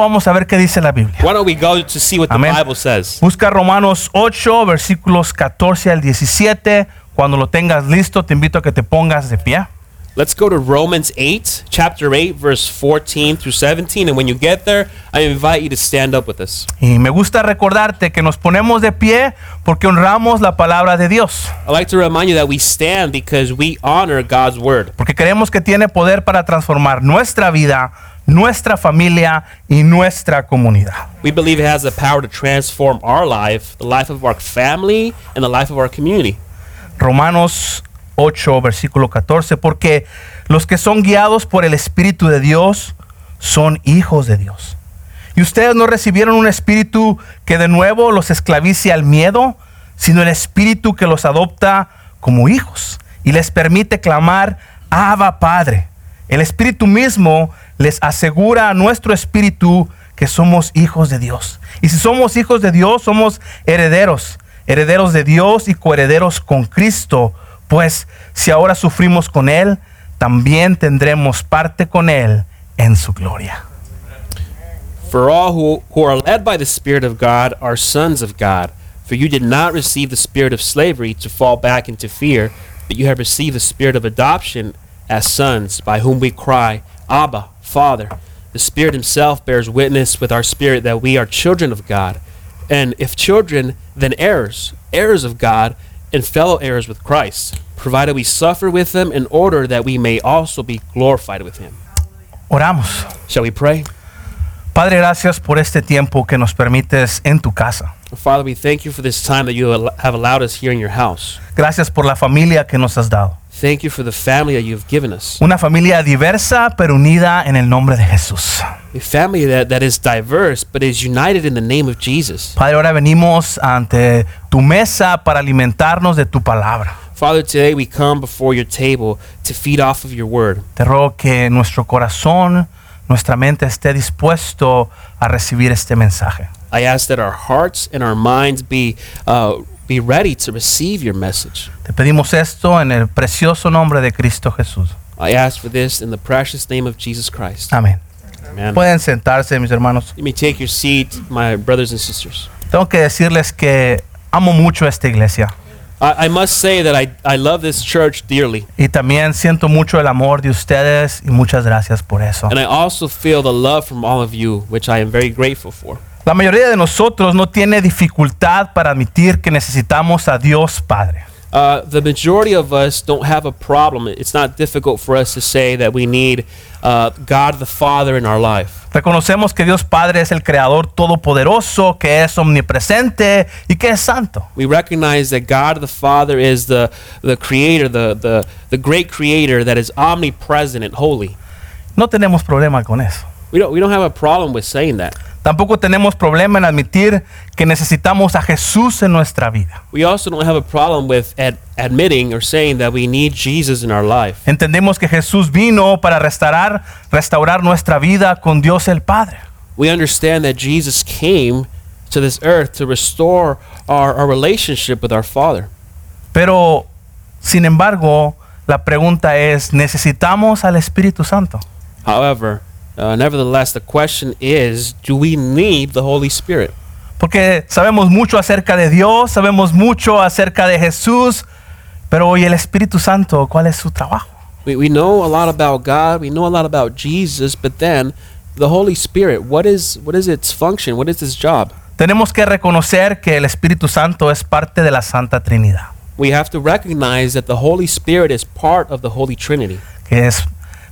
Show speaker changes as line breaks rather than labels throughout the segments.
vamos a ver qué dice la Biblia?
Why don't we go to see what the. Bible says?
Busca Romanos 8, versículos 14 al 17. Cuando lo tengas listo, te invito a que te pongas de pie.
Let's go to Romans 8, chapter 8, verse 14 through 17. And when you get there, I invite you to stand up with us.
Y me gusta recordarte que nos ponemos de pie porque honramos la palabra de Dios.
I'd like to remind you that we stand because we honor God's word.
Porque creemos que tiene poder para transformar nuestra vida, nuestra familia y nuestra comunidad.
We believe it has the power to transform our life, the life of our family, and the life of our community.
Romanos 8, versículo 14, porque los que son guiados por el Espíritu de Dios son hijos de Dios. Y ustedes no recibieron un espíritu que de nuevo los esclavice al miedo, sino el espíritu que los adopta como hijos y les permite clamar, Abba Padre. El espíritu mismo les asegura a nuestro espíritu que somos hijos de Dios. Y si somos hijos de Dios, somos herederos, herederos de Dios y coherederos con Cristo. Pues si ahora sufrimos con Él, también tendremos parte con Él en su gloria.
For all who, who are led by the Spirit of God are sons of God. For you did not receive the spirit of slavery to fall back into fear, but you have received the spirit of adoption as sons, by whom we cry, Abba, Father. The Spirit Himself bears witness with our spirit that we are children of God. And if children, then heirs, heirs of God, and fellow heirs with Christ, provided we suffer with Him in order that we may also be glorified with Him.
Oramos.
Shall we pray?
Padre, gracias por este tiempo que nos permites en tu casa.
Father, we thank you for this time that you have allowed us here in your house.
Gracias por la familia que nos has dado.
Thank you for the family that you've given us.
Una familia diversa pero unida en el nombre de Jesús.
A family that, that is diverse but is united in the name of Jesus.
Padre, ahora venimos ante tu mesa para alimentarnos de tu palabra.
Father, today we come before your table to feed off of your word.
Te ruego que nuestro corazón, nuestra mente esté dispuesto a recibir este mensaje.
I ask that our hearts and our minds be uh, be ready to receive your message.
Te pedimos esto en el precioso nombre de Cristo Jesús.
I ask for this in the precious name of Jesus Christ.
Amén.
Amen.
Pueden sentarse, mis hermanos.
You may take your seat, my brothers and sisters.
Tengo que decirles que amo mucho esta iglesia
I, I must say that I, I love this church dearly.
y también siento mucho el amor de ustedes y muchas gracias por eso.
And I also feel the love from all of you, which I am very grateful for.
La mayoría de nosotros no tiene dificultad para admitir que necesitamos a Dios Padre.
Uh, the majority of us don't have a problem. It's not difficult for us to say that we need uh, God the Father in our life.
Reconocemos que Dios Padre es el creador todopoderoso, que es omnipresente y que es santo.
We recognize that God the Father is the, the creator, the, the, the great creator that is omnipresent and holy.
No tenemos problema con eso.
We don't, we don't have a problem with saying that.
Tampoco tenemos problema en admitir que necesitamos a Jesús en nuestra vida.
We also don't have a problem with ad- admitting or saying that we need Jesus in our life.
Entendemos que Jesús vino para restaurar, restaurar nuestra vida con Dios el Padre.
We understand that Jesus came to this earth to restore our, our relationship with our Father.
Pero, sin embargo, la pregunta es, ¿necesitamos al Espíritu Santo?
However, uh, nevertheless, the question is do we need the Holy Spirit?
Porque sabemos mucho acerca de Dios, sabemos mucho acerca de Jesús, pero hoy el Espíritu Santo, ¿cuál es su trabajo?
We, we know a lot about God, we know a lot about Jesus, but then the Holy Spirit, what is, what is its function? What is its job?
Tenemos que reconocer que el Espíritu Santo es parte de la Santa Trinidad,
We have to recognize that the Holy Spirit is part of the Holy Trinity.
que es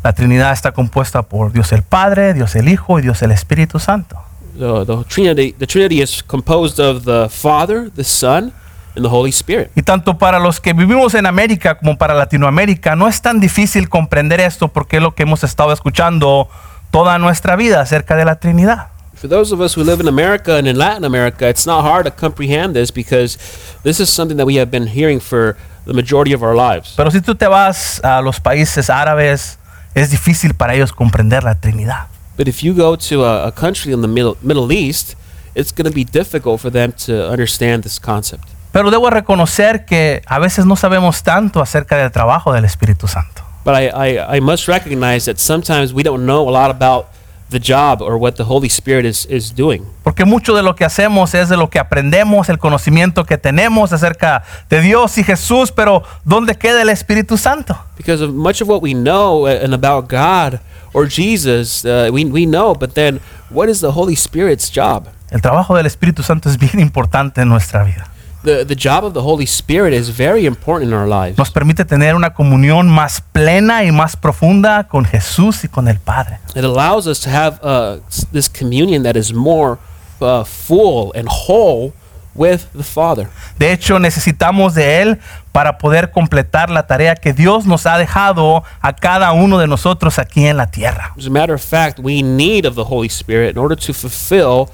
la Trinidad está compuesta por Dios el Padre, Dios el Hijo y Dios el Espíritu Santo.
The, the, Trinity, the Trinity is composed of the Father, the Son, and the Holy Spirit.
Y tanto para los que vivimos en América como para Latinoamérica no es tan difícil comprender esto porque es lo que hemos estado escuchando toda nuestra vida acerca de la Trinidad.
For those of us who live in America and in Latin America, it's not hard to comprehend this because this is something that we have been hearing for the majority of our lives.
Pero si tú te vas a los países árabes, es difícil para ellos comprender la Trinidad.
But if you go to a, a country in the Middle, Middle East, it's going to be difficult for them to understand this concept.
Pero debo reconocer que a veces no sabemos tanto acerca del trabajo del Espíritu Santo.
But I, I, I must recognize that sometimes we don't know a lot about the job or what the Holy Spirit is, is doing.
Porque mucho de lo que hacemos es de lo que aprendemos, el conocimiento que tenemos acerca de Dios y Jesús, pero ¿dónde queda el Espíritu Santo?
Because of much of what we know uh, and about God or Jesus, uh, we, we know, but then what is the Holy Spirit's job?
El trabajo del Espíritu Santo es bien importante en nuestra vida.
The, the job of the Holy Spirit is very important in our lives.
Nos permite tener una comunión más plena y más profunda con Jesús y con el Padre.
It allows us to have uh, this communion that is more uh, full and whole with the Father.
De hecho, necesitamos de Él para poder completar la tarea que Dios nos ha dejado a cada uno de nosotros aquí en la tierra.
As a matter of fact, we need of the Holy Spirit in order to fulfill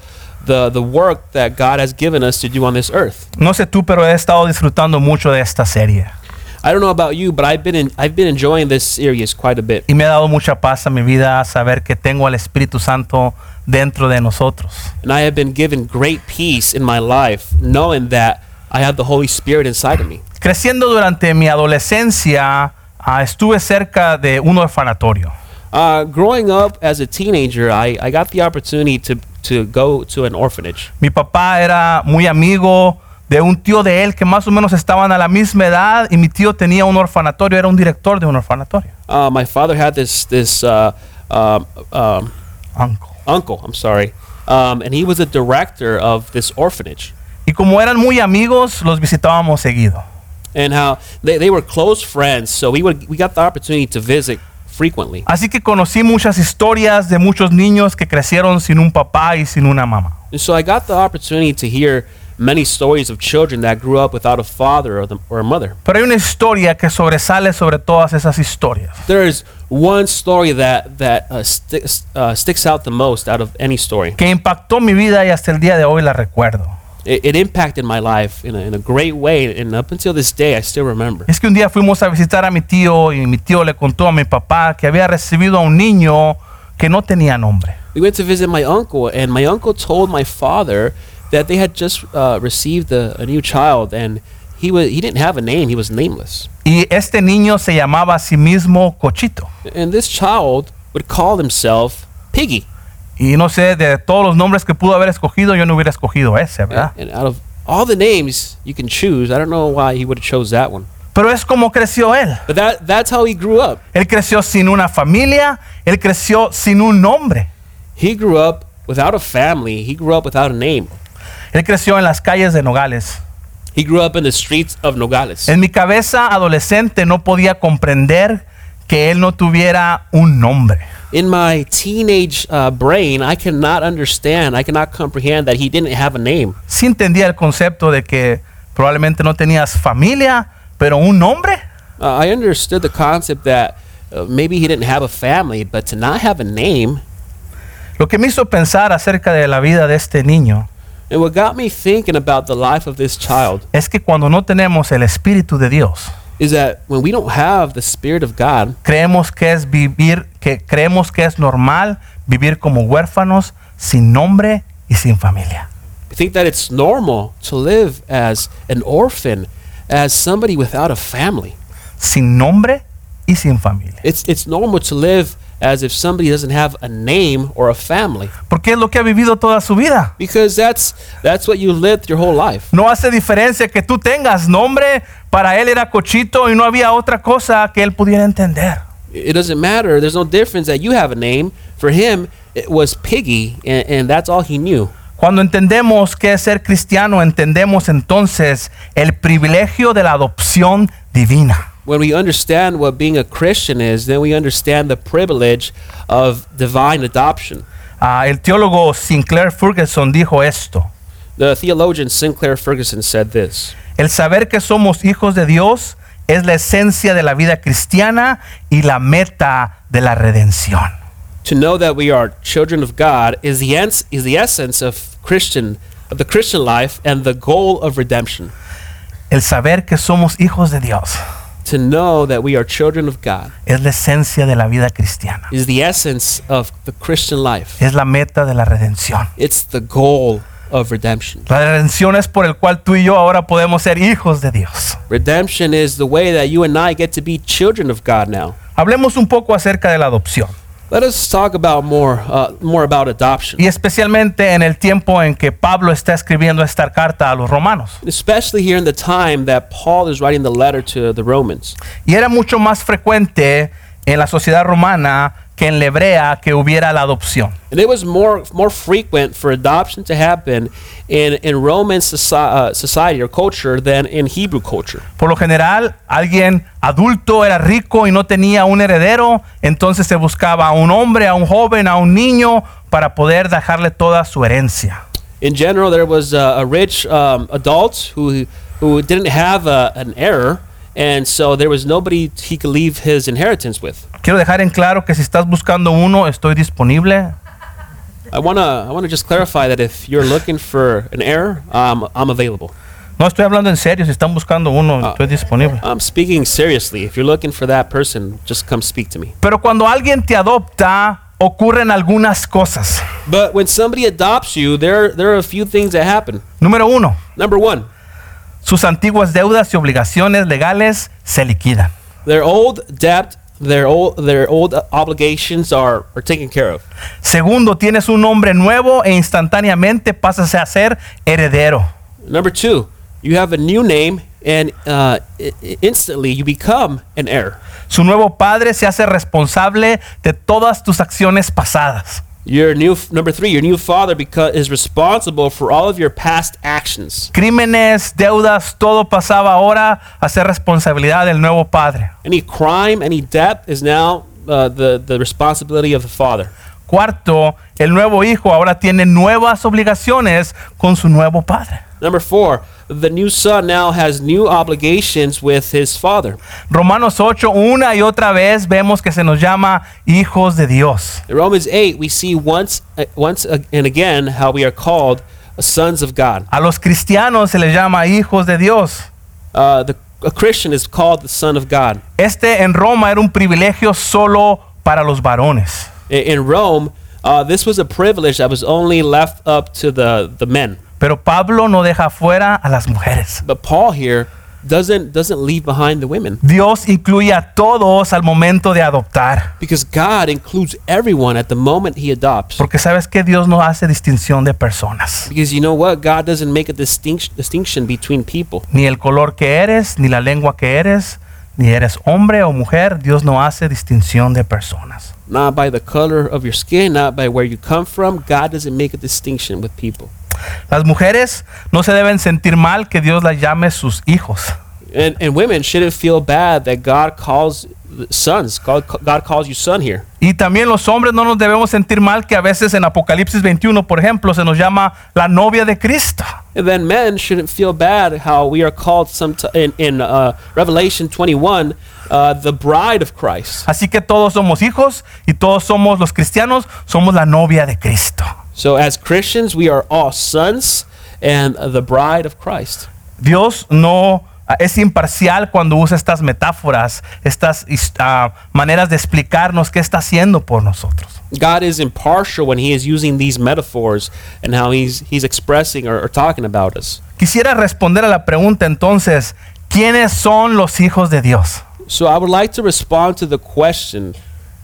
the, the work that God has given us to do on this earth.
No sé tú, pero he estado disfrutando mucho de esta serie.
I don't know about you, but I've been in, I've been enjoying this series quite a bit.
Y me ha dado mucha paz a mi vida saber que tengo al Espíritu Santo dentro de nosotros.
And I have been given great peace in my life knowing that I have the Holy Spirit inside of me.
Creciendo durante mi adolescencia, ah, estuve cerca de un orfanatorio.
Uh, growing up as a teenager, I, I got the opportunity to, to go to an orphanage.
Mi papá era muy amigo de un tío de él que más o menos estaban a la misma edad y mi tío tenía un orfanatorio, era un director de un orfanatorio.
Uh, my father had this, this uh, um, um,
Uncle.
uncle, I'm sorry, um, and he was a director of this orphanage.
Y como eran muy amigos, los visitábamos seguido.
And how they, they were close friends, so we, would, we got the opportunity to visit frequently.
Así que conocí muchas historias de muchos niños que crecieron sin un papá y sin una mamá.
And so I got the opportunity to hear many stories of children that grew up without a father or, the, or a mother.
Pero hay una historia que sobresale sobre todas esas historias.
There is one story that, that uh, sticks, uh, sticks out the most out of any story.
que impactó mi vida y hasta el día de hoy la recuerdo.
It, it impacted my life in a, in a great way, and up until this day, I still remember.
Es que un día fuimos a visitar a mi tío y mi tío le contó a mi papá que había recibido a un niño que no tenía nombre.
We went to visit my uncle, and my uncle told my father that they had just uh, received a, a new child, and he was he didn't have a name; he was nameless.
Y este niño se llamaba a sí mismo Cochito.
And this child would call himself Piggy.
Y no sé, de todos los nombres que pudo haber escogido, yo no hubiera escogido ese, ¿verdad?
And out of all the names you can choose, I don't know why he would have chose that one.
Pero es como creció él.
But that that's how he grew up.
Él creció sin una familia, él creció sin un nombre.
He grew up without a family. He grew up without a name.
Él creció en las calles de Nogales.
He grew up in the streets of Nogales.
En mi cabeza adolescente no podía comprender que él no tuviera un nombre.
In my teenage uh, brain, I cannot understand, I cannot comprehend that he didn't have a name.
Sí entendía el concepto de que probablemente no tenías familia, pero un nombre.
Uh, I understood the concept that uh, maybe he didn't have a family, but to not have a name,
Lo que me hizo pensar acerca de la vida de este niño
and what got me thinking about the life of this child
es que cuando no tenemos el Espíritu de Dios,
is that when we don't have the Spirit of God,
creemos que es vivir, que creemos que es normal vivir como huérfanos, sin nombre y sin familia.
we think that it's normal to live as an orphan, as somebody without a family.
Sin nombre y sin familia.
It's, it's normal to live as if somebody doesn't have a name or a family
Porque es lo que ha vivido toda su vida.
because that's, that's what you lived your whole life.
No hace diferencia que tú tengas nombre, para él era cochito y no había otra cosa que él pudiera entender.
It doesn't matter. There's no difference that you have a name. For him, it was Piggy, and, and that's all he knew.
Cuando entendemos qué es ser cristiano, entendemos entonces el privilegio de la adopción divina.
When we understand what being a Christian is, then we understand the privilege of divine adoption.
Ah, el teólogo Sinclair Ferguson dijo esto.
The theologian Sinclair Ferguson said this
El saber que somos hijos de Dios es la esencia de la vida cristiana y la meta de la redención.
To know that we are children of God is the, ens- is the essence of Christian of the Christian life and the goal of redemption.
El saber que somos hijos de Dios
To know that we are children of God
es la esencia de la vida cristiana.
is the essence of the Christian life.
Es la meta de la redención.
It's the goal of redemption.
La redención es por el cual tú y yo ahora podemos ser hijos de Dios.
Redemption is the way that you and I get to be children of God now.
Hablemos un poco acerca de la adopción.
Let us talk about more, uh, more about adoption,
Y especialmente en el tiempo en que Pablo está escribiendo esta carta a los romanos.
especially here in the time that Paul is writing the letter to the Romans.
Y era mucho más frecuente en la sociedad romana que en la hebrea que hubiera la adopción.
And it was more more frequent for adoption to happen in in Roman soci- uh, society or culture than in Hebrew culture.
Por lo general, alguien adulto era rico y no tenía un heredero, entonces se buscaba a un hombre, a un joven, a un niño para poder dejarle toda su herencia.
In general, there was a, a rich um, adult who who didn't have a, an heir, and so there was nobody he could leave his inheritance with.
Quiero dejar en claro que si estás buscando uno, estoy disponible.
I wanna I wanna just clarify that if you're looking for an heir, um, I'm available.
No estoy hablando en serio, si están buscando uno,
Ah.
estoy disponible.
I'm speaking seriously. If you're looking for that person, just come speak to me.
Pero cuando alguien te adopta, ocurren algunas cosas.
But when somebody adopts you, there there are a few things that happen.
Número uno,
Number one,
sus antiguas deudas y obligaciones legales se liquidan.
their old debt, their old their old obligations are are taken care of.
Segundo, tienes un nombre nuevo e instantáneamente pasas a ser heredero.
Number two, you have a new name, and uh, instantly you become an heir.
Su nuevo padre se hace responsable de todas tus acciones pasadas.
Your new number three, your new father beca- is responsible for all of your past actions.
Crímenes, deudas, todo pasaba ahora a ser responsabilidad del nuevo padre.
Any crime, any debt is now uh, the the responsibility of the father.
Cuarto, el nuevo hijo ahora tiene nuevas obligaciones con su nuevo padre.
Number four, the new son now has new obligations with his father.
Romanos 8, una y otra vez vemos que se nos llama hijos de Dios.
In Romans 8, we see once, uh, once and again how we are called sons of God.
A los cristianos se les llama hijos de Dios.
Uh, the, a Christian is called the son of God.
Este en Roma era un privilegio solo para los varones.
I- In Rome, uh, this was a privilege that was only left up to the, the men.
Pero Pablo no deja fuera a las mujeres.
But Paul here doesn't doesn't leave behind the women
Dios incluye a todos al momento de adoptar.
because God includes everyone at the moment he adopts.
Porque sabes que Dios no hace distinción de personas.
Because you know what? God doesn't make a distinction distinction between people.
Ni el color que eres, ni la lengua que eres, ni eres hombre o mujer. Dios no hace distinción de personas.
Not by the color of your skin, not by where you come from. God doesn't make a distinction with people.
Las mujeres no se deben sentir mal que Dios las llame sus hijos.
And, and women shouldn't feel bad that God calls sons. God, God calls you son here.
Y también los hombres no nos debemos sentir mal que a veces en Apocalipsis 21, por ejemplo, se nos llama la novia de Cristo.
And then men shouldn't feel bad how we are called some in, in uh, Revelation 21 uh, the bride of Christ.
Así que todos somos hijos y todos somos los cristianos, somos la novia de Cristo.
So as Christians, we are all sons and the bride of Christ.
Dios no es imparcial cuando usa estas metáforas, estas ah, maneras de explicarnos qué está haciendo por nosotros.
God is impartial when he is using these metaphors and how he's he's expressing or, or talking about us.
Quisiera responder a la pregunta entonces, ¿quiénes son los hijos de Dios?
So I would like to respond to the question,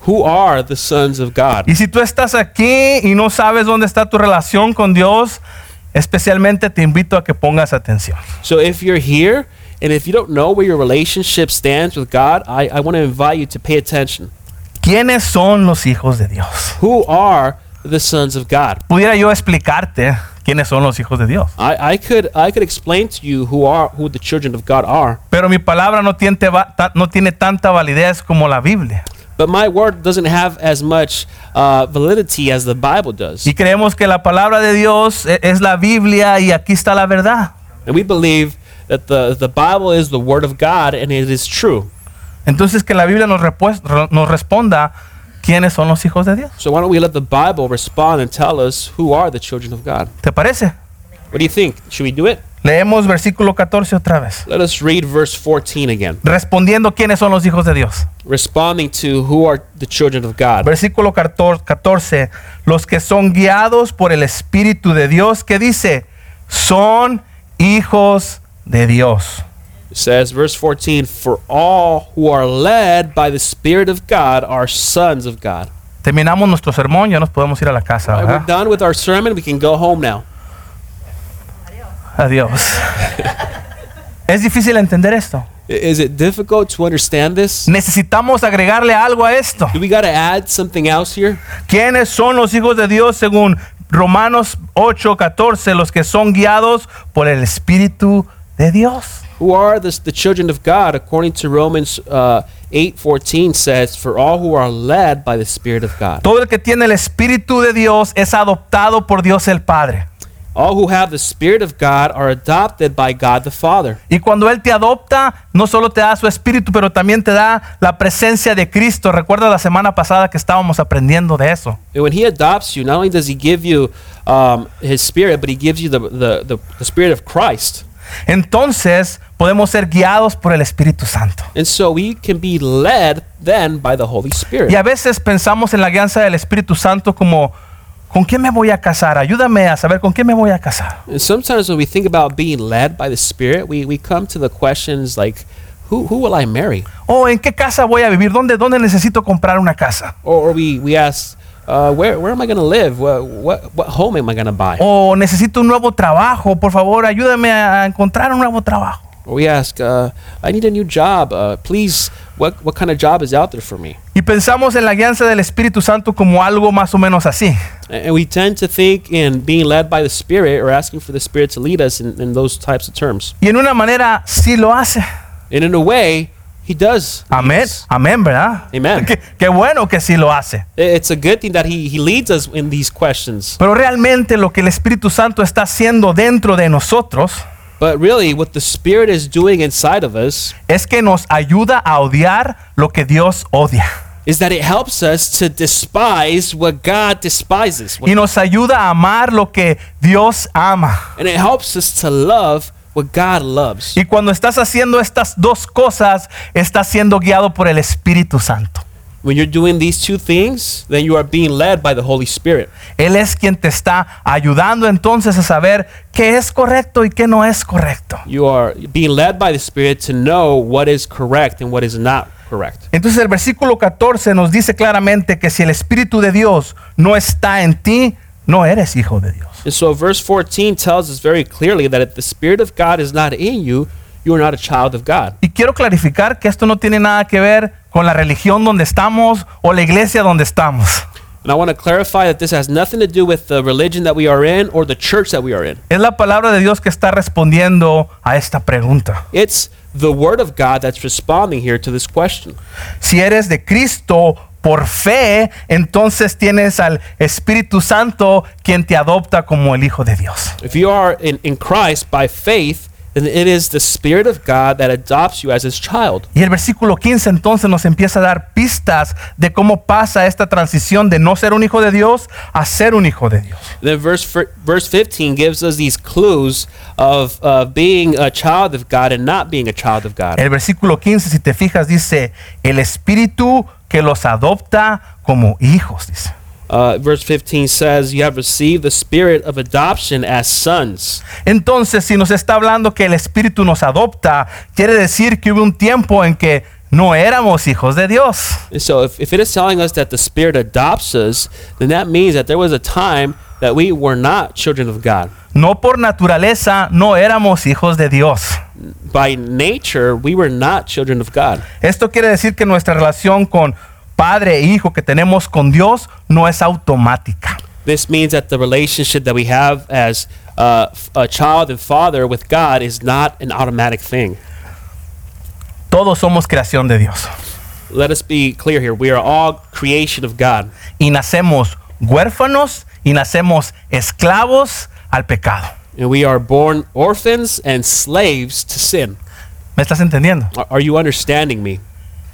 who are the sons of God?
Y si tú estás aquí y no sabes dónde está tu relación con Dios, especialmente te invito a que pongas atención.
So if you're here and if you don't know where your relationship stands with God, I, I want to invite you to pay attention.
¿Quiénes son los hijos de Dios?
Who are the sons of God?
Pudiera yo explicarte quiénes son los hijos de Dios,
I, I could I could explain to you who are who the children of God are,
pero mi palabra no tiene, ta- no tiene tanta validez como la Biblia.
but my word doesn't have as much uh, validity as the Bible does.
Y creemos que la palabra de Dios es la Biblia y aquí está la verdad.
And we believe that the, the Bible is the word of God and it is true.
Entonces que la Biblia nos responda quiénes son los hijos de Dios.
So why don't we let the Bible respond and tell us who are the children of God?
¿Te parece?
What do you think? Should we do it?
Leemos versículo 14 otra vez.
Let us read verse 14 again.
Respondiendo quiénes son los hijos de Dios.
Responding to who are the children of God.
Versículo 14, los que son guiados por el Espíritu de Dios, que dice, son hijos de Dios.
It says, verse 14, For all who are led by the Spirit of God are sons of God.
Terminamos nuestro sermón, ya nos podemos ir a la casa.
Right, we're done with our sermon. We can go home now.
Adiós. es difícil entender esto.
Is it difficult to understand this?
Necesitamos agregarle algo a esto.
Do we got to add something else here?
¿Quiénes son los hijos de Dios según Romanos 8, 14? Los que son guiados por el Espíritu de Dios.
Who are the, the children of God? According to Romans uh, 8:14 says, "For all who are led by the Spirit of God,
Todo el que tiene el Espíritu de Dios es adoptado por Dios el Padre.
all who have the Spirit of God are adopted by God the Father."
Y cuando Él te adopta, no solo te da su espíritu, pero también te da la presencia de Cristo. Recuerda la semana pasada que estábamos aprendiendo de eso.
And when He adopts you, not only does He give you um, His Spirit, but He gives you the, the, the, the Spirit of Christ.
Entonces podemos ser guiados por el Espíritu Santo.
And so we can be led then by the Holy Spirit.
Y a veces pensamos en la guianza del Espíritu Santo como, ¿con quién me voy a casar? Ayúdame a saber con quién me voy a casar.
And sometimes when we think about being led by the Spirit, we, we come to the questions like, who, who will I marry?
¿O en qué casa voy a vivir? ¿Dónde, dónde necesito comprar una casa?
Or, or we, we ask, uh, where, where am I going to live? What, what, what home am I going to buy?
¿O necesito un nuevo trabajo? Por favor, ayúdame a encontrar un nuevo trabajo.
We ask, uh, I need a new job. Uh, please, what, what kind of job is out there for me?
Y pensamos en la guianza del Espíritu Santo como algo más o menos así.
And and we tend to think in being led by the Spirit or asking for the Spirit to lead us in, in those types of terms.
Y en una manera sí lo hace.
And in a way, He does.
Amén. Amén, ¿verdad?
Amen.
Qué, qué bueno que sí lo hace.
It's a good thing that he, he leads us in these questions.
Pero realmente lo que el Espíritu Santo está haciendo dentro de nosotros
But really, what the Spirit is doing inside of us
es que nos ayuda a odiar lo que Dios odia.
is that it helps us to despise what God despises.
Y nos ayuda a amar lo que Dios ama.
And it helps us to love what God loves.
Y cuando estás haciendo estas dos cosas, estás siendo guiado por el Espíritu Santo.
When you're doing these two things, then you are being led by the Holy Spirit.
Él es quien te está ayudando entonces a saber qué es correcto y qué no es correcto.
You are being led by the Spirit to know what is correct and what is not correct.
Entonces el versículo 14 nos dice claramente que si el Espíritu de Dios no está en ti, no eres hijo de Dios.
And so verse 14 tells us very clearly that if the Spirit of God is not in you, you are not a child of God.
Y quiero clarificar que esto no tiene nada que ver con la religión donde estamos o la iglesia donde estamos.
And I want to clarify that this has nothing to do with the religion that we are in or the church that we are in.
Es la palabra de Dios que está respondiendo a esta pregunta.
It's the Word of God that's responding here to this question.
Si eres de Cristo por fe, entonces tienes al Espíritu Santo quien te adopta como el Hijo de Dios.
If you are in, in Christ by faith, then it is the Spirit of God that adopts you as His child.
Y el versículo 15 entonces nos empieza a dar pistas de cómo pasa esta transición de no ser un hijo de Dios a ser un hijo de Dios.
Then verse fir- verse 15 gives us these clues of uh, being a child of God and not being a child of God.
El versículo 15, si te fijas, dice, el Espíritu que los adopta como hijos, dice.
Uh, verse 15 says, You have received the spirit of adoption as sons.
Entonces, si nos está hablando que el Espíritu nos adopta, quiere decir que hubo un tiempo en que no éramos hijos de Dios.
And so, if, if it is telling us that the Spirit adopts us, then that means that there was a time that we were not children of God.
No por naturaleza no éramos hijos de Dios.
By nature, we were not children of God.
Esto quiere decir que nuestra relación con padre e hijo que tenemos con Dios no es automática.
This means that the relationship that we have as uh, a child and father with God is not an automatic thing.
Todos somos creación de Dios.
Let us be clear here. We are all creation of God.
Y nacemos huérfanos y nacemos esclavos al pecado.
And we are born orphans and slaves to sin.
¿Me estás entendiendo?
Are- you understanding me?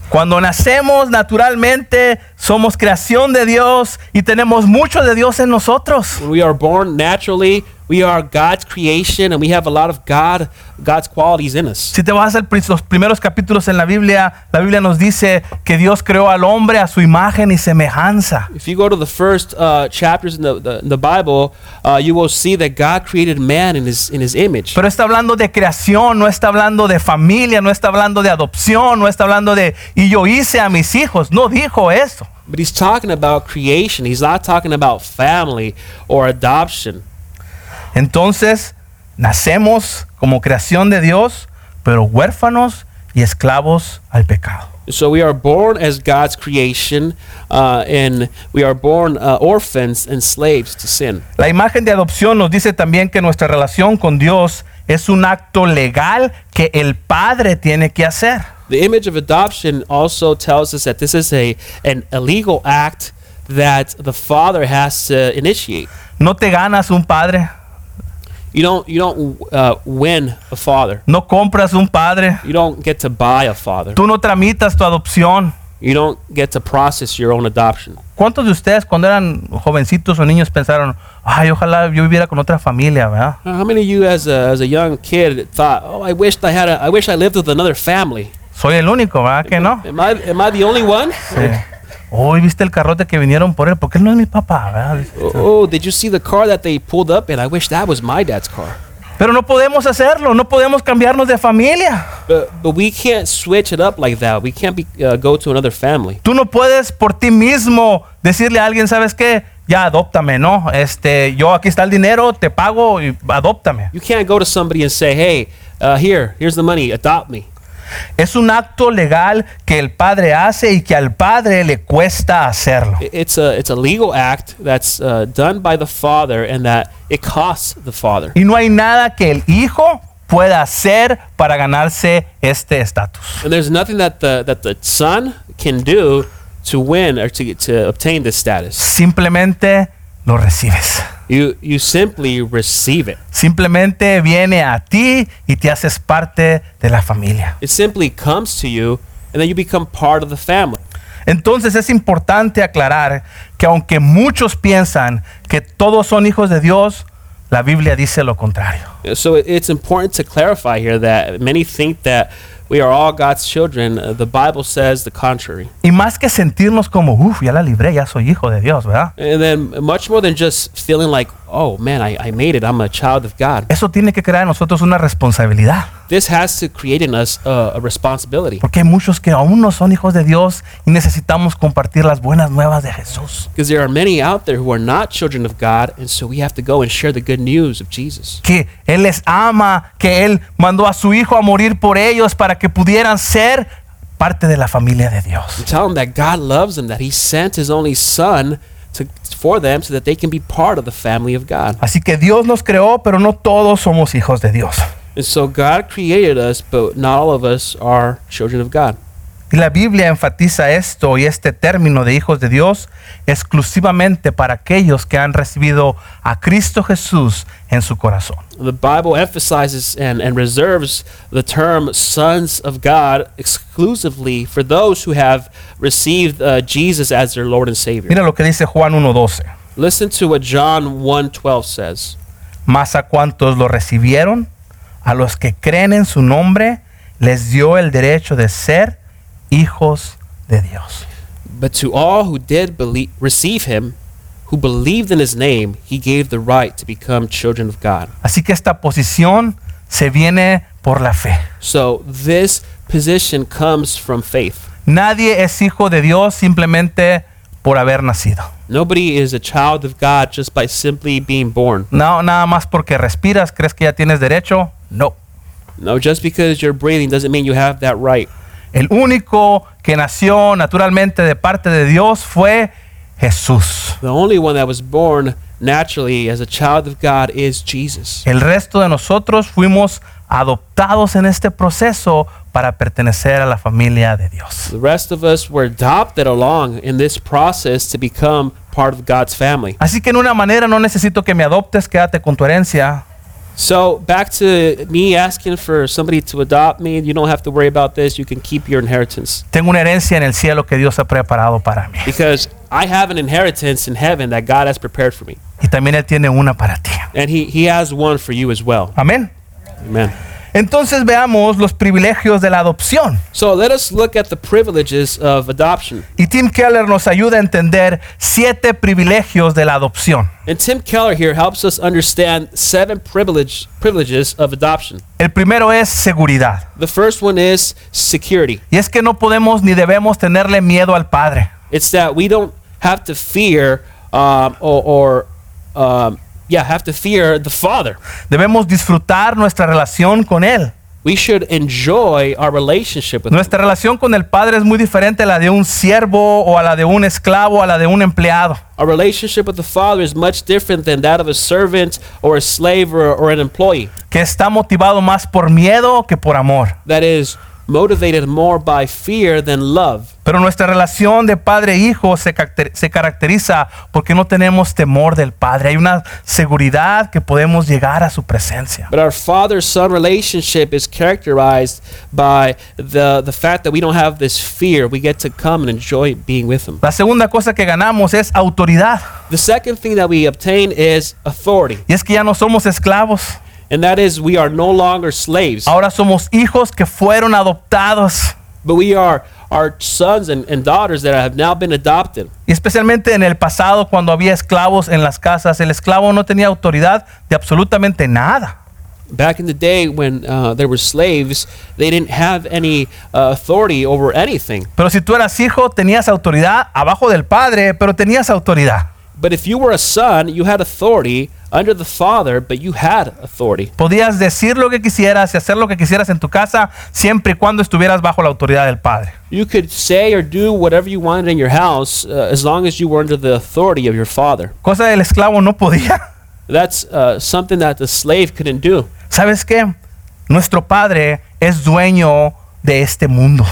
Cuando nacemos naturalmente somos creación de Dios y tenemos mucho de Dios en nosotros.
When we are born naturally, we are God's creation and we have a lot of God, God's qualities in us.
Si te vas a los primeros capítulos en la Biblia, la Biblia nos dice que Dios creó al hombre a su imagen y semejanza.
If you go to the first uh, chapters in the, the, in the Bible, uh, you will see that God created man in his, in his image.
Pero está hablando de creación, no está hablando de familia, no está hablando de adopción, no está hablando de y yo hice a mis hijos. No dijo eso.
But he's talking about creation. He's not talking about family or adoption.
Entonces, nacemos como creación de Dios, pero huérfanos y esclavos al pecado.
So we are born as God's creation, uh, and we are born uh, orphans and slaves to sin.
La imagen de adopción nos dice también que nuestra relación con Dios es un acto legal que el Padre tiene que hacer.
The image of adoption also tells us that this is a an illegal act that the father has to initiate.
No te ganas un padre,
You don't you don't uh, win a father.
no compras un padre,
You don't get to buy a father.
tú no tramitas tu adopción.
You don't get to process your own adoption.
¿Cuántos de ustedes cuando eran jovencitos o niños pensaron, ay, ojalá yo viviera con otra familia, ¿verdad?
How many of you, as a, as a young kid, thought, "Oh, I wished I had a, I wish I lived with another family"?
Soy el único, ¿verdad? Que no.
Am I am I the only one?
Sí. Hoy viste el carrote que vinieron por él, porque él no es mi papá, ¿verdad?
Oh, did you see the car that they pulled up in? I wish that was my dad's car.
Pero no podemos hacerlo, no podemos cambiarnos de familia.
But but we can't switch it up like that. We can't be uh, go to another family.
Tú no puedes por ti mismo decirle a alguien, ¿sabes qué? Ya adóptame, ¿no? Este, yo aquí está el dinero, te pago y adóptame.
You can't go to somebody and say, "Hey, uh, here, here's the money. Adopt me."
Es un acto legal que el padre hace y que al padre le cuesta hacerlo.
It's a it's a legal act that's uh, done by the father, and that it costs the father.
Y no hay nada que el hijo pueda hacer para ganarse este estatus.
And there's nothing that the that the son can do to win or to to obtain this status.
Simplemente lo recibes.
You you simply receive it.
Simplemente viene a ti y te haces parte de la familia.
It simply comes to you, and then you become part of the family.
Entonces es importante aclarar que aunque muchos piensan que todos son hijos de Dios, la Biblia dice lo contrario.
So it's important to clarify here that many think that we are all God's children. Uh, the Bible says the contrary.
Y más que sentirnos como, uff, ya la libré, ya soy hijo de Dios, ¿verdad?
And then much more than just feeling like, oh man, I, I made it. I'm a child of God.
Eso tiene que crear en nosotros una responsabilidad.
This has to create in us uh, a responsibility.
Porque hay muchos que aún no son hijos de Dios y necesitamos compartir las buenas nuevas de Jesús.
Because there are many out there who are not children of God, and so we have to go and share the good news of Jesus.
Que Él les ama, que Él mandó a su Hijo a morir por ellos para que pudieran ser parte de la familia de Dios.
And tell them that God loves them, that He sent His only Son to, for them so that they can be part of the family of God.
Así que Dios nos creó, pero no todos somos hijos de Dios.
And so God created us, but not all of us are children of God.
Y la Biblia enfatiza esto y este término de hijos de Dios exclusivamente para aquellos que han recibido a Cristo Jesús en su corazón.
The Bible emphasizes and, and reserves the term sons of God exclusively for those who have received uh, Jesus as their Lord and Savior.
Mira lo que dice Juan 1.12.
Listen to what John 1:12 says.
Mas a cuantos lo recibieron, a los que creen en su nombre, les dio el derecho de ser hijos de Dios.
But to all who did believe, receive him, who believed in his name, he gave the right to become children of God.
Así que esta posición se viene por la fe.
So this position comes from faith.
Nadie es hijo de Dios simplemente por haber nacido.
Nobody is a child of God just by simply being born.
No, nada más porque respiras, crees que ya tienes derecho. No.
No, just because you're breathing doesn't mean you have that right.
El único que nació naturalmente de parte de Dios fue Jesús.
The only one that was born naturally as a child of God is Jesus.
El resto de nosotros fuimos adoptados en este proceso para pertenecer a la familia de Dios.
The rest of us were adopted along in this process to become part of God's family.
Así que en una manera no necesito que me adoptes, quédate con tu herencia.
So back to me asking for somebody to adopt me. You don't have to worry about this. You can keep your inheritance
Tengo una herencia en el cielo que Dios ha preparado para mí.
because I have an inheritance in heaven that God has prepared for me,
Y también Él tiene una para ti.
and He He has one for you as well.
Amén.
Amen.
Entonces veamos los privilegios de la adopción.
So let us look at the privileges of adoption.
Y Tim Keller nos ayuda a entender siete privilegios de la adopción.
And Tim Keller here helps us understand seven privilege privileges of adoption.
El primero es seguridad.
The first one is security.
Y es que no podemos ni debemos tenerle miedo al Padre.
It's that we don't have to fear um, or, or um, yeah, have to fear the Father.
Debemos disfrutar nuestra relación con Él.
We should enjoy our relationship with Him.
Nuestra relación con el Padre es muy diferente a la de un siervo o a la de un esclavo, a la de un empleado.
Our relationship with the Father is much different than that of a servant or a slave or, or an employee.
que está motivado más por miedo que por amor.
That is motivated more by fear than love.
Pero nuestra relación de padre e hijo se, caracter- se caracteriza porque no tenemos temor del Padre. Hay una seguridad que podemos llegar a su presencia.
But our father son relationship is characterized by the, the fact that we don't have this fear. We get to come and enjoy being with Him.
La segunda cosa que ganamos es autoridad.
The second thing that we obtain is authority,
Y es que ya no somos esclavos.
And that is we are no longer slaves,
Ahora somos hijos que fueron adoptados.
but we are our sons and, and daughters that have now been adopted.
Y especialmente en el pasado cuando había esclavos en las casas, el esclavo no tenía autoridad de absolutamente nada.
Back in the day when uh, there were slaves, they didn't have any uh, authority over anything.
Pero si tú eras hijo, tenías autoridad abajo del padre, pero tenías autoridad.
But if you were a son, you had authority under the father, but you had authority.
Podías decir lo que quisieras y hacer lo que quisieras en tu casa siempre y cuando estuvieras bajo la autoridad del padre.
You could say or do whatever you wanted in your house uh, as long as you were under the authority of your father.
Cosa del esclavo no podía.
That's uh, something that the slave couldn't do.
¿Sabes qué? Nuestro padre es dueño de este mundo.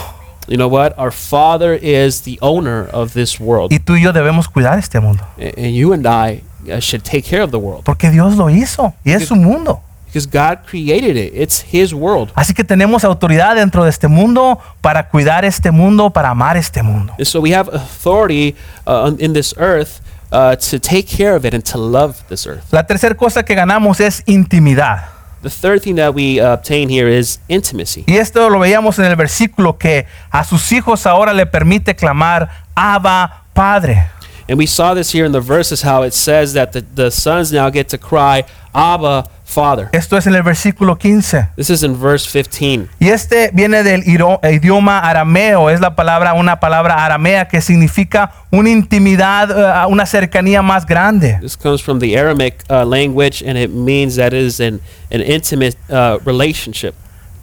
You know what? Our father is the owner of this world.
Y tú y yo debemos cuidar este mundo.
And you and I should take care of the world
Porque Dios lo hizo y es su mundo.
because God created it. It's His world.
Así que tenemos autoridad dentro de este mundo para cuidar este mundo, para amar este mundo.
So we have authority uh, in this earth uh, to take care of it and to love this earth.
La tercera cosa que ganamos es intimidad.
The third thing that we uh, obtain here is intimacy.
Y esto lo veíamos en el versículo que a sus hijos ahora le permite clamar, Abba, Padre.
And we saw this here in the verses how it says that the, the sons now get to cry, Abba, Father.
Esto es en el versículo 15.
This is in verse 15.
Y este viene del idioma arameo, es la palabra, una palabra aramea que significa una intimidad, eh, una cercanía más grande.
This comes from the Aramaic uh, language and it means that it is an, an intimate uh, relationship.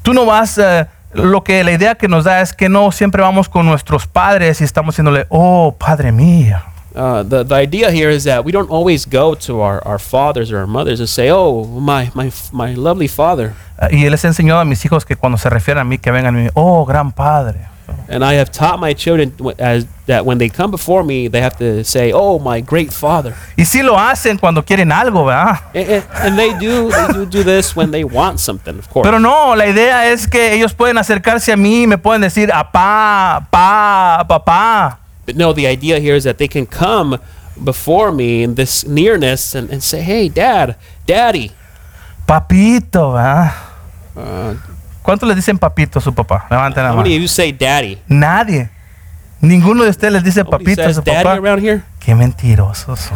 Tú no vas, eh, lo que la idea que nos da es que no siempre vamos con nuestros padres y estamos diciéndole, oh, Padre mío.
Uh, the, the idea here is that we don't always go to our, our fathers or our mothers and say, Oh, my, my, my lovely father.
Eh, Y les he enseñado a mis hijos que cuando se refieren a mí, que vengan y me oh, gran Padre.
And I have taught my children as, that when they come before me, they have to say, Oh, my great father.
Y sí lo hacen cuando quieren algo, ¿verdad?
And, and, and they do they do do this when they want something, of course.
Pero no, la idea es que ellos pueden acercarse a mí y me pueden decir, apá, pa, papá.
But no, the idea here is that they can come before me in this nearness and, and say, Hey, dad, daddy.
Papito, ¿verdad?
Uh,
¿Cuántos le dicen papito a su papá? Levanten la mano.
you say daddy?
Nadie. Ninguno de ustedes les dice
Nobody
papito a su
daddy
papá.
around here?
Qué mentirosos.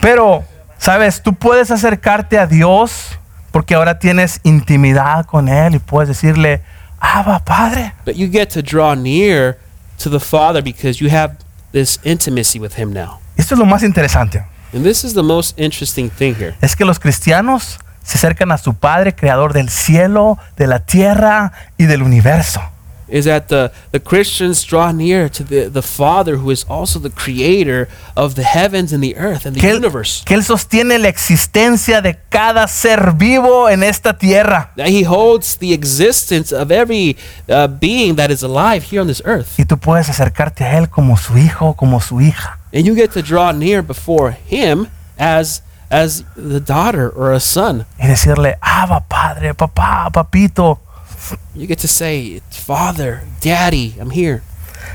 Pero, sabes, tú puedes acercarte a Dios porque ahora tienes intimidad con Él y puedes decirle, Abba, Padre.
But you get to draw near to the Father because you have this intimacy with Him now.
Esto es lo más interesante.
And this is the most interesting thing here.
Es que los cristianos se acercan a su Padre, creador del cielo, de la tierra y del universo.
Is that the, the Christians draw near to the, the Father who is also the creator of the heavens and the earth and the
Que él,
universe.
que él sostiene la existencia de cada ser vivo en esta tierra.
That He holds the existence of every uh, being that is alive here on this earth.
Y tú puedes acercarte a Él como su hijo, como su hija.
And you get to draw near before Him as as the daughter or a son.
Y decirle, Abba, Padre, papá, papito.
You get to say, Father, Daddy, I'm here.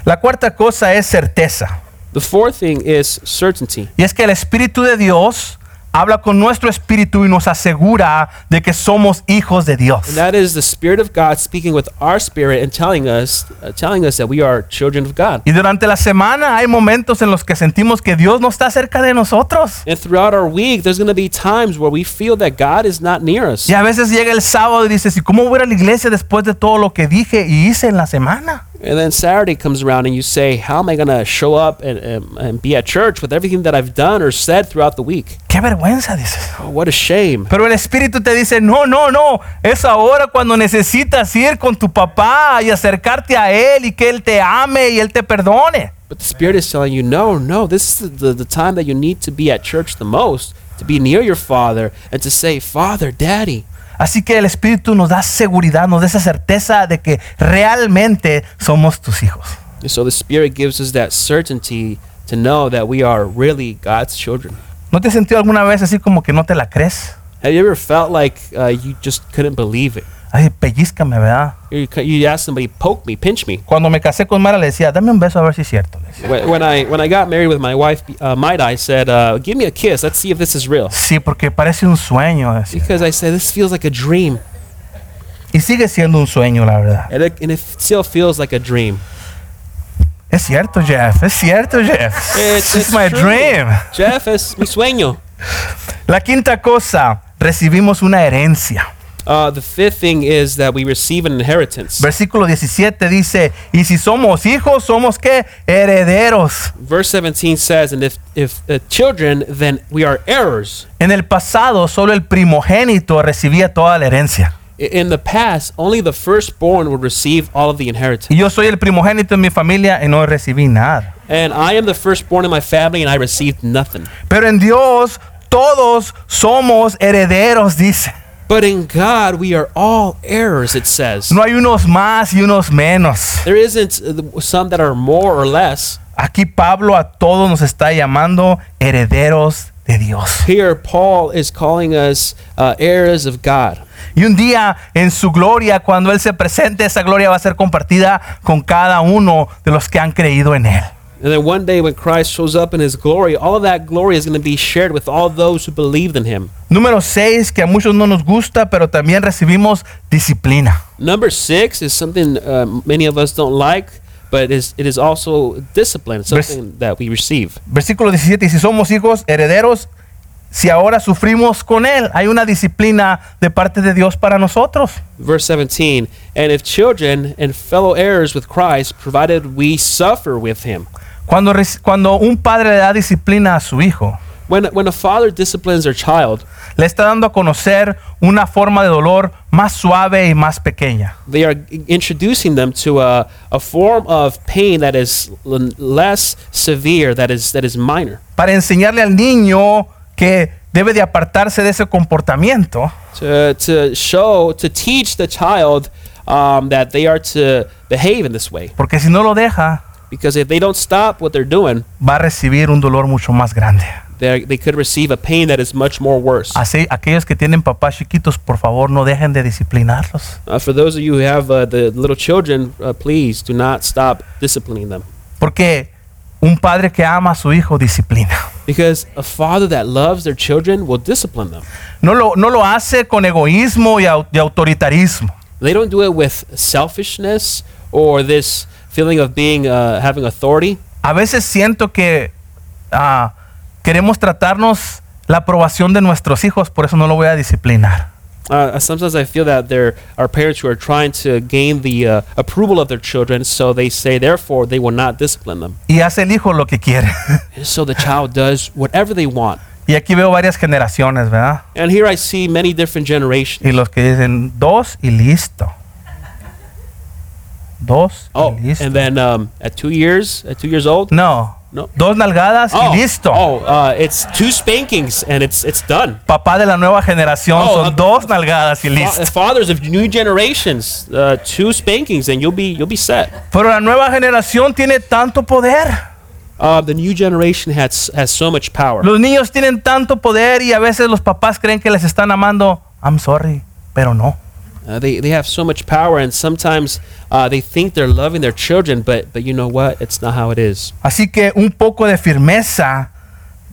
La cuarta cosa es certeza.
The fourth thing is certainty.
Y es que el Espíritu de Dios habla con nuestro espíritu y nos asegura de que somos hijos de Dios.
And that is the Spirit of God speaking with our spirit and telling us, uh, telling us that we are children of God.
Y durante la semana hay momentos en los que sentimos que Dios no está cerca de nosotros.
And throughout our week, there's going to be times where we feel that God is not near us.
Y a veces llega el sábado y dices, ¿y cómo voy a la iglesia después de todo lo que dije y hice en la semana?
And then Saturday comes around and you say, How am I going to show up and, and, and be at church with everything that I've done or said throughout the week?
Qué vergüenza, dices.
Oh, what a shame.
Pero el Espíritu te dice, no, no, no, es ahora cuando necesitas ir con tu papá y acercarte a Él y que Él te ame y Él te perdone.
But the Spirit is telling you, No, no, this is the, the time that you need to be at church the most, to be near your Father and to say, Father, Daddy.
Así que el Espíritu nos da seguridad, nos da esa certeza de que realmente somos tus hijos.
And so the Spirit gives us that certainty to know that we are really God's children.
¿No te has sentido alguna vez así como que no te la crees?
Have you ever felt like uh, you just couldn't believe it?
Ay, pellízcame, ¿verdad?
You, you ask somebody, poke me, pinch me.
Cuando me casé con Mara le decía, dame un beso a ver si es cierto.
When, when I when I got married with my wife, uh, Maida, I said, uh, "Give me a kiss. Let's see if this is real."
Sí, porque parece un sueño. decía.
Because I said this feels like a dream,
Y sigue siendo un sueño, la verdad.
and it, and it still feels like a dream.
Es cierto, Jeff. Es cierto, Jeff.
It's,
It's
it's
my
true.
dream.
Jeff, es mi sueño.
La quinta cosa, recibimos una herencia.
Uh, the fifth thing is that we receive an inheritance.
Versículo 17 dice, y si somos hijos, somos qué? Herederos.
Verse 17 says, "And if if uh, children, then we are heirs."
En el pasado, solo el primogénito recibía toda la herencia.
In the past, only the firstborn would receive all of the inheritance.
Y yo soy el primogénito en mi familia y no recibí nada.
And I am the firstborn in my family, and I received nothing.
Pero en Dios, todos somos herederos, dice.
But in God, we are all heirs. It says.
No hay unos más y unos menos.
There isn't uh, some that are more or less.
Aquí Pablo a todos nos está llamando herederos de Dios.
Here, Paul is calling us uh, heirs of God.
Y un día en su gloria, cuando Él se presente, esa gloria va a ser compartida con cada uno de los que han creído en Él.
And then one day when Christ shows up in his glory, all of that glory is going to be shared with all those who believed in him.
Número 6, que a muchos no nos gusta, pero también recibimos disciplina.
Number six is something uh, many of us don't like, but it is, it is also discipline,
Vers-
something that we receive.
Versículo 17, y si somos hijos herederos, si ahora sufrimos con Él, hay una disciplina de parte de Dios para nosotros.
Verse 17, and if children and fellow heirs with Christ, provided we suffer with him.
Cuando, cuando un padre le da disciplina a su hijo,
When, when a father disciplines their child,
le está dando a conocer una forma de dolor más suave y más pequeña.
they are introducing them to a, a form of pain that is less severe, that is, that is minor,
Para enseñarle al niño que debe de apartarse de ese comportamiento
to, to show, to teach the child um, that they are to behave in this way.
porque si no lo deja,
Because if they don't stop what they're doing,
va a recibir un dolor mucho más grande.
they they could receive a pain that is much more worse.
Así, aquellos que tienen papás chiquitos, por favor, no dejen de disciplinarlos.
Uh, for those of you who have uh, the little children, uh, please do not stop disciplining them.
Porque un padre que ama a su hijo disciplina.
Because a father that loves their children will discipline them.
No lo, no lo hace con egoísmo y, au- y autoritarismo.
They don't do it with selfishness or this feeling of being uh, having authority.
A veces siento que ah, queremos tratarnos la aprobación de nuestros hijos, por eso no lo voy a disciplinar.
Uh, sometimes I feel that there are parents who are trying to gain the uh, approval of their children, so they say, therefore, they will not discipline them.
Y hace el hijo lo que quiere.
And so the child does whatever they want.
y aquí veo varias generaciones, ¿verdad?
And here I see many different generations.
Y los que dicen dos y listo. Dos
Oh,
y listo.
and then um, at two years, at two years old,
no.
No.
Dos nalgadas
oh,
y listo.
oh, uh, it's two spankings and it's it's done.
Papá de la nueva generación
Oh,
son
uh,
dos nalgadas y listo.
fathers of new generations, uh, two spankings and you'll be you'll be set.
Pero la nueva generación tiene tanto poder.
Uh, the new generation has has so much power.
Los niños tienen tanto poder y a veces los papás creen que les están amando. I'm sorry, pero no.
Uh, they they have so much power, and sometimes uh, they think they're loving their children, but but you know what? It's not how it is.
Así que un poco de firmeza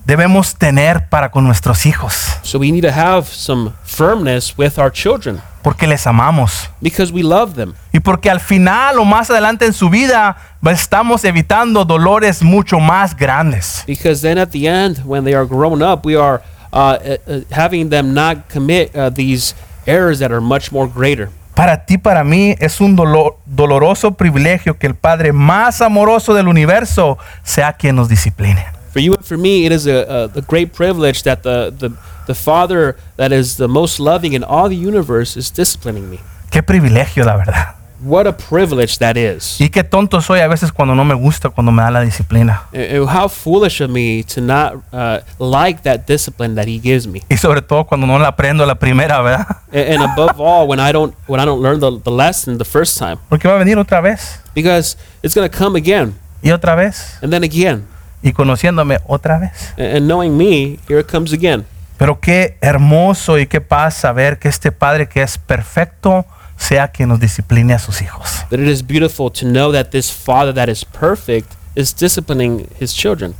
debemos tener para con nuestros hijos,
So we need to have some firmness with our children
porque les amamos.
because we love them.
Y porque al final o más adelante en su vida estamos evitando dolores mucho más grandes.
Because then at the end, when they are grown up, we are uh, uh, uh, having them not commit uh, these errors that are much more greater.
Para ti, para mí, es un dolor- doloroso privilegio que el Padre más amoroso del universo sea quien nos discipline.
For you and for me, it is a, a, a great privilege that the, the, the Father that is the most loving in all the universe is disciplining me.
Qué privilegio, la verdad.
What a privilege that is.
Y qué tonto soy a veces cuando no me gusta, cuando me da la disciplina.
And, and how foolish of me to not uh, like that discipline that He gives me.
Y sobre todo cuando no la aprendo la primera, ¿verdad?
And, and above all, when I don't when I don't learn the, the lesson the first time,
Porque va a venir otra vez
because it's going to come again
y otra vez
and then again.
y conociéndome otra vez.
And, and knowing me, here it comes again.
Pero qué hermoso y qué paz saber que este Padre que es perfecto sea quien nos discipline a sus hijos.
That it is beautiful to know that this Father that is perfect is disciplining His children.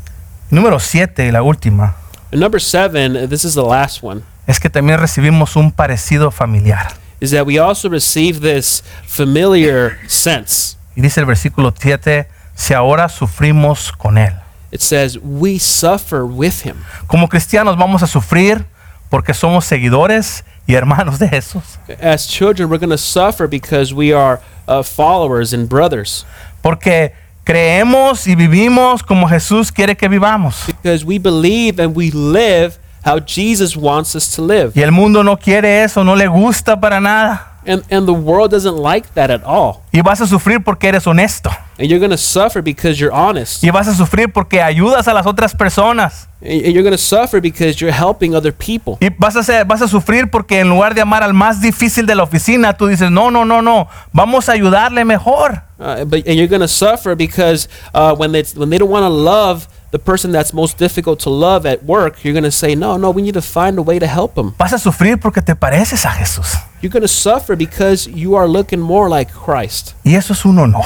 Número siete y la última
And number seven, uh, this is the last one.
es que también recibimos un parecido familiar.
is that we also receive this familiar sense.
Y dice el versículo 7, si ahora sufrimos con Él.
It says, We suffer with him.
Como cristianos vamos a sufrir porque somos seguidores y hermanos de Jesús.
As children, we're going to suffer because we are uh, followers and brothers.
Porque creemos y vivimos como Jesús quiere que vivamos.
Because we believe and we live how Jesus wants us to live.
Y el mundo no quiere eso, no le gusta para nada.
And, and the world doesn't like that at all.
Y vas a sufrir porque eres honesto.
And you're going to suffer because you're honest.
Y vas a sufrir porque ayudas a las otras personas.
And you're going to suffer because you're helping other people.
Y vas a, ser- vas a sufrir porque en lugar de amar al más difícil de la oficina, tú dices, no, no, no, no, vamos a ayudarle mejor.
Uh, but and you're going to suffer because uh, when they when they don't want to love the person that's most difficult to love at work, you're going to say, no, no, we need to find a way to help them.
Vas a sufrir porque te pareces a Jesús.
You're going to suffer because you are looking more like Christ,
Y eso es un honor.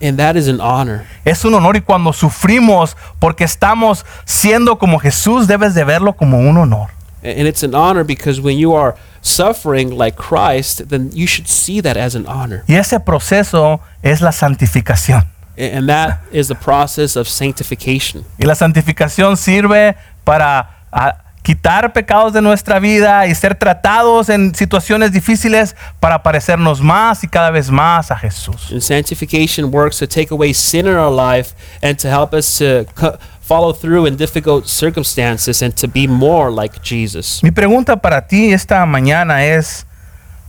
And that is an honor.
Es un honor y cuando sufrimos porque estamos siendo como Jesús, debes de verlo como un honor.
And it's an honor because when you are suffering like Christ, then you should see that as an honor.
Y ese proceso es la santificación.
A- And that is the process of sanctification.
Y la santificación sirve para ah, quitar pecados de nuestra vida y ser tratados en situaciones difíciles para parecernos más y cada vez más a Jesús.
And sanctification works to take away sin in our life and to help us to follow through in difficult circumstances and to be more like Jesus.
Mi pregunta para ti esta mañana es,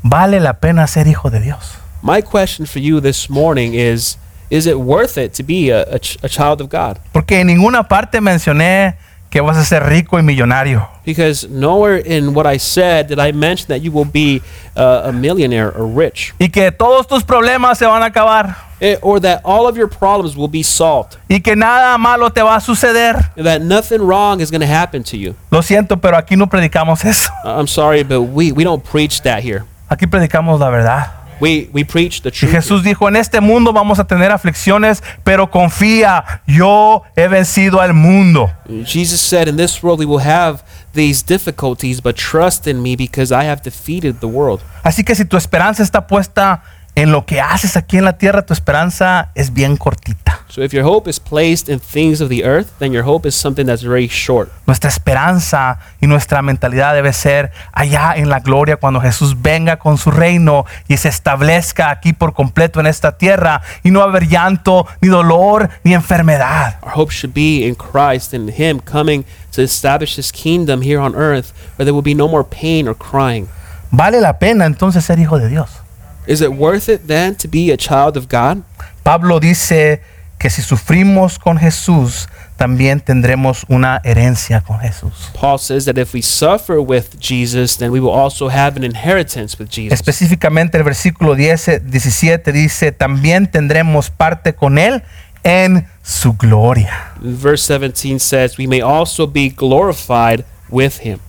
¿vale la pena ser hijo de Dios?
My question for you this morning is Is it worth it to be a, a, a child of God?
Porque en ninguna parte mencioné que vas a ser rico y millonario.
Because nowhere in what I said did I mention that you will be uh, a millionaire or rich,
Y que todos tus problemas se van a acabar.
Eh, or that all of your problems will be solved,
Y que nada malo te va a suceder.
and that nothing wrong is going to happen to you.
Lo siento, pero aquí no predicamos eso.
I'm sorry, but we, we don't preach that here.
Aquí predicamos la verdad.
We, we preach the
Y
truth.
Jesús dijo, en este mundo vamos a tener aflicciones, pero confía, yo he vencido al mundo.
Jesus said, In this world we will have these difficulties, but trust in me because I have defeated the world.
Así que si tu esperanza está puesta en lo que haces aquí en la tierra, tu esperanza es bien cortita.
So if your hope is placed in things of the earth, then your hope is something that's very short.
Nuestra esperanza y nuestra mentalidad debe ser allá en la gloria cuando Jesús venga con su reino y se establezca aquí por completo en esta tierra y no haber llanto, ni dolor, ni enfermedad.
Our hope should be in Christ and Him coming to establish His kingdom here on earth, where there will be no more pain or crying.
¿Vale la pena entonces ser hijo de Dios?
Is it worth it then to be a child of God?
Pablo dice que si sufrimos con Jesús, también tendremos una herencia con Jesús.
Paul says that if we suffer with Jesus, then we will also have an inheritance with Jesus.
Específicamente el versículo 10, 17 dice, también tendremos parte con Él en su gloria.
Verse 17 says, We may also be glorified with Him.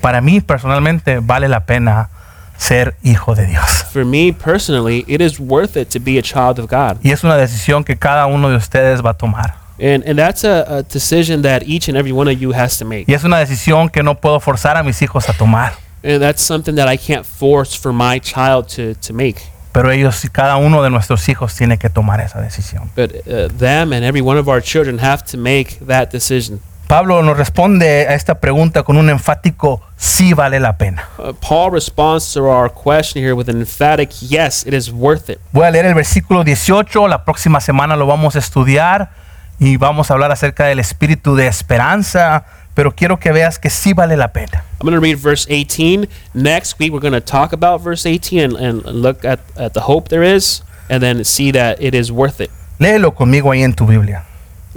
Para mí personalmente vale la pena ser hijo de Dios.
For me personally, it is worth it to be a child of God.
Y es una decisión que cada uno de ustedes va a tomar.
And, and that's a, a decision that each and every one of you has to make.
Y es una decisión que no puedo forzar a mis hijos a tomar.
And that's something that I can't force for my child to, to make.
Pero ellos y cada uno de nuestros hijos tiene que tomar esa decisión.
But uh, them and every one of our children have to make that decision.
Pablo nos responde a esta pregunta con un enfático sí vale la pena.
Uh, Paul responds to our question here with an emphatic yes, it is worth it.
Voy a leer el versículo 18, la próxima semana lo vamos a estudiar y vamos a hablar acerca del espíritu de esperanza, pero quiero que veas que sí vale la pena.
I'm going to read verse 18. Next week, we're going to talk about verse 18 and, and look at, at the hope there is, and then see that it is worth it.
Léelo conmigo ahí en tu Biblia.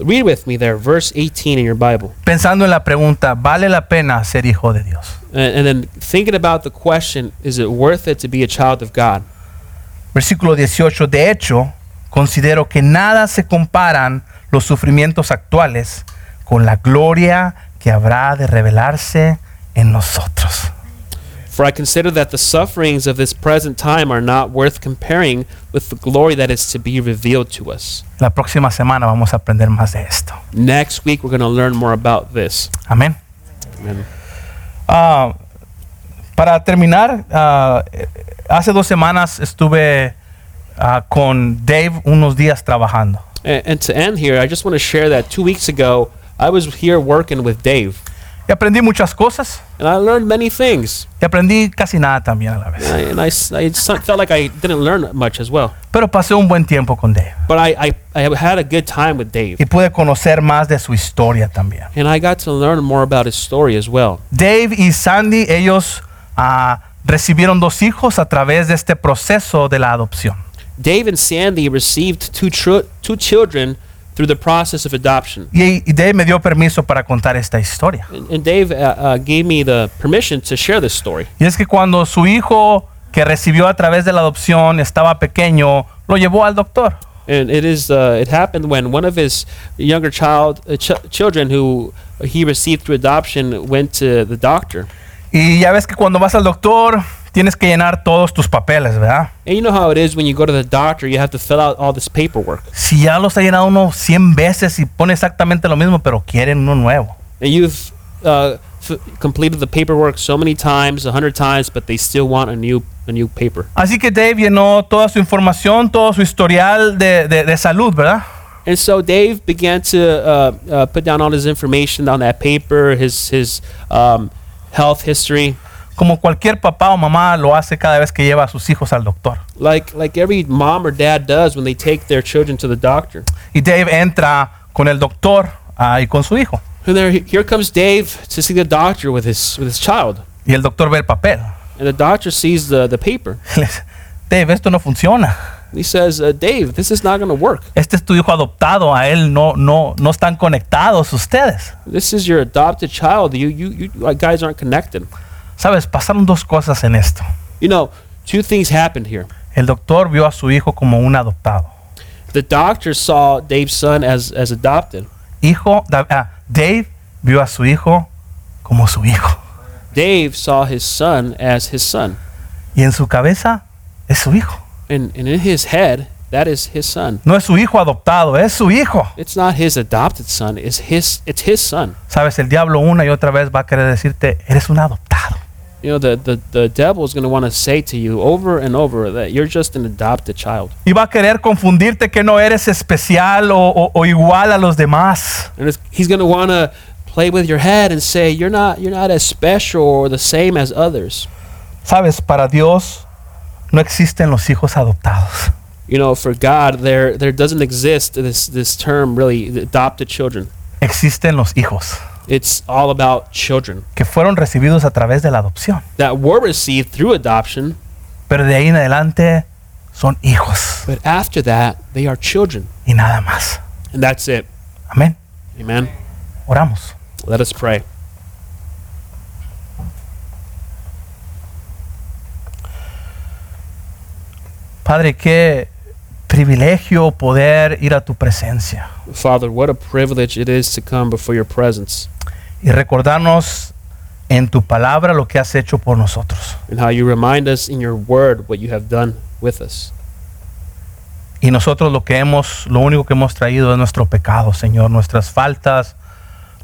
Read with me there, verse 18 in your Bible.
Pensando en la pregunta, ¿vale la pena ser hijo de Dios?
And, and then thinking about the question, is it worth it to be a child of God?
Versículo 18, de hecho, considero que nada se comparan los sufrimientos actuales con la gloria que habrá de revelarse en nosotros.
For I consider that the sufferings of this present time are not worth comparing with the glory that is to be revealed to us.
La próxima semana vamos a aprender más de esto.
Next week, we're going to learn more about this.
Amén.
Amen.
Ah, para terminar, eh, hace dos semanas estuve ah, con Dave unos días trabajando.
And, and to end here, I just want to share that two weeks ago, I was here working with Dave,
Y aprendí muchas cosas
and I learned many things.
y aprendí casi nada también a la vez.
And I, felt like I didn't learn much as well.
Pero pasé un buen tiempo con Dave
But I, I, I had a good time with Dave.
y pude conocer más de su historia también.
And I got to learn more about his story as well.
Dave y Sandy, ellos ah, recibieron dos hijos a través de este proceso de la adopción.
Dave and Sandy received two, two children through the process of adoption.
Y, y Dave me dio permiso para contar esta historia.
And, and Dave uh, uh, gave me the permission to share this story.
Y es que cuando su hijo que recibió a través de la adopción estaba pequeño, lo llevó al doctor.
And it is uh, it happened when one of his younger child uh, ch- children who he received through adoption went to the doctor.
Y ya ves que cuando vas al doctor tienes que llenar todos tus papeles, ¿verdad?
And you know how it is when you go to the doctor, you have to fill out all this paperwork.
Si ya los ha llenado uno 100 veces y pone exactamente lo mismo, pero quieren uno nuevo.
And you've uh, f- completed the paperwork so many times, a hundred times, but they still want a new a new paper.
Así que Dave llenó toda su información, todo su historial de, de- de salud, ¿verdad?
And so Dave began to uh, uh, put down all his information on that paper, his his um, health history,
Como cualquier papá o mamá lo hace cada vez que lleva a sus hijos al doctor.
like like every mom or dad does when they take their children to the doctor.
Y Dave entra con el doctor ah, y con su hijo.
And there, here comes Dave to see the doctor with his with his child,
Y el doctor ve el papel.
and the doctor sees the the paper.
Dave, esto no funciona.
He says, uh, "Dave, this is not going to work.
Este es tu hijo adoptado, a él no, no, no están conectados ustedes.
This is your adopted child. You you you guys aren't connected."
Sabes, pasaron dos cosas en esto.
You know, two things happened here.
El doctor vio a su hijo como un adoptado.
The doctor saw Dave's son as as adopted.
Hijo, ah, Dave vio a su hijo como su hijo.
Dave saw his son as his son.
Y en su cabeza es su hijo.
And, and in his head, that is his son.
No es su hijo adoptado, es su hijo.
It's not his adopted son. It's his. It's his son.
Sabes, el diablo una y otra vez va a querer decirte, eres un adoptado.
You know, the the, the devil is going to want to say to you over and over that you're just an adopted child,
Y va a querer confundirte que no eres especial o, o- o igual a los demás.
and he's going to want to play with your head and say you're not you're not as special or the same as others.
Sabes, para Dios no existen los hijos adoptados.
You know, for God, there there doesn't exist this this term really adopted children.
Existen los hijos
It's all about children
que fueron recibidos a través de la adopción.
that were received through adoption,
Pero de ahí en adelante son hijos
but after that, they are children,
y nada más.
and that's it.
Amén.
Amen.
Oramos.
Let us pray.
Padre, qué privilegio poder ir a tu presencia
Father, what a privilege it is to come before your presence
y recordarnos en tu palabra lo que has hecho por nosotros.
and how you remind us in your word what you have done with us.
Y nosotros lo que hemos, lo único que hemos traído es nuestro pecado, Señor, nuestras faltas,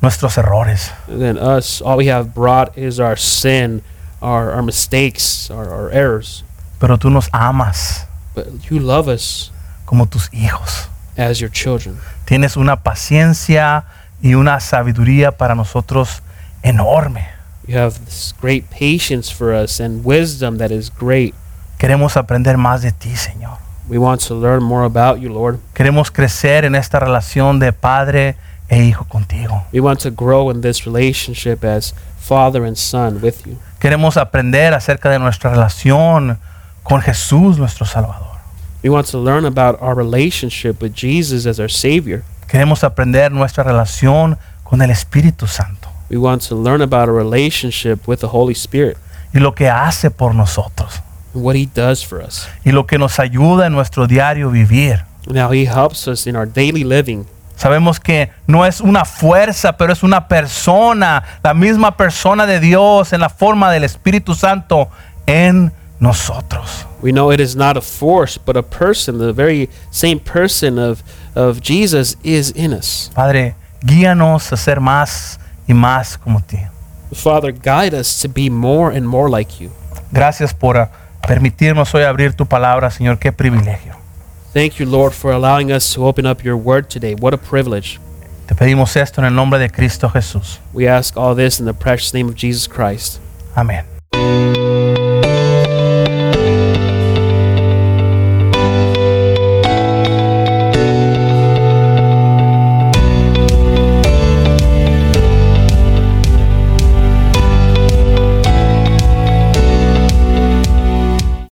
nuestros errores.
And then us, all we have brought is our sin, our, our mistakes, our, our errors.
Pero tú nos amas
But you love us
como tus hijos.
as your children.
Tienes una paciencia y una sabiduría para nosotros enorme.
You have this great patience for us and wisdom that is great.
Queremos aprender más de ti, Señor.
We want to learn more about you, Lord.
Queremos crecer en esta relación de padre e hijo contigo.
We want to grow in this relationship as father and son with you.
Queremos aprender acerca de nuestra relación con Jesús, nuestro Salvador.
We want to learn about our relationship with Jesus as our Savior.
Queremos aprender nuestra relación con el Espíritu Santo
We want to learn about our relationship with the Holy Spirit
y lo que hace por nosotros
and what He does for us.
y lo que nos ayuda en nuestro diario vivir.
And how He helps us in our daily living.
Sabemos que no es una fuerza, pero es una persona, la misma persona de Dios en la forma del Espíritu Santo en nosotros.
We know it is not a force, but a person. The very same person of, of Jesus is in us.
Padre, guíanos a ser más y más como ti.
Father, guide us to be more and more like you.
Gracias por permitirnos hoy abrir tu palabra, Señor. Qué privilegio.
Thank you, Lord, for allowing us to open up your word today. What a privilege.
Te pedimos esto en el nombre de Cristo Jesús.
We ask all this in the precious name of Jesus Christ.
Amén.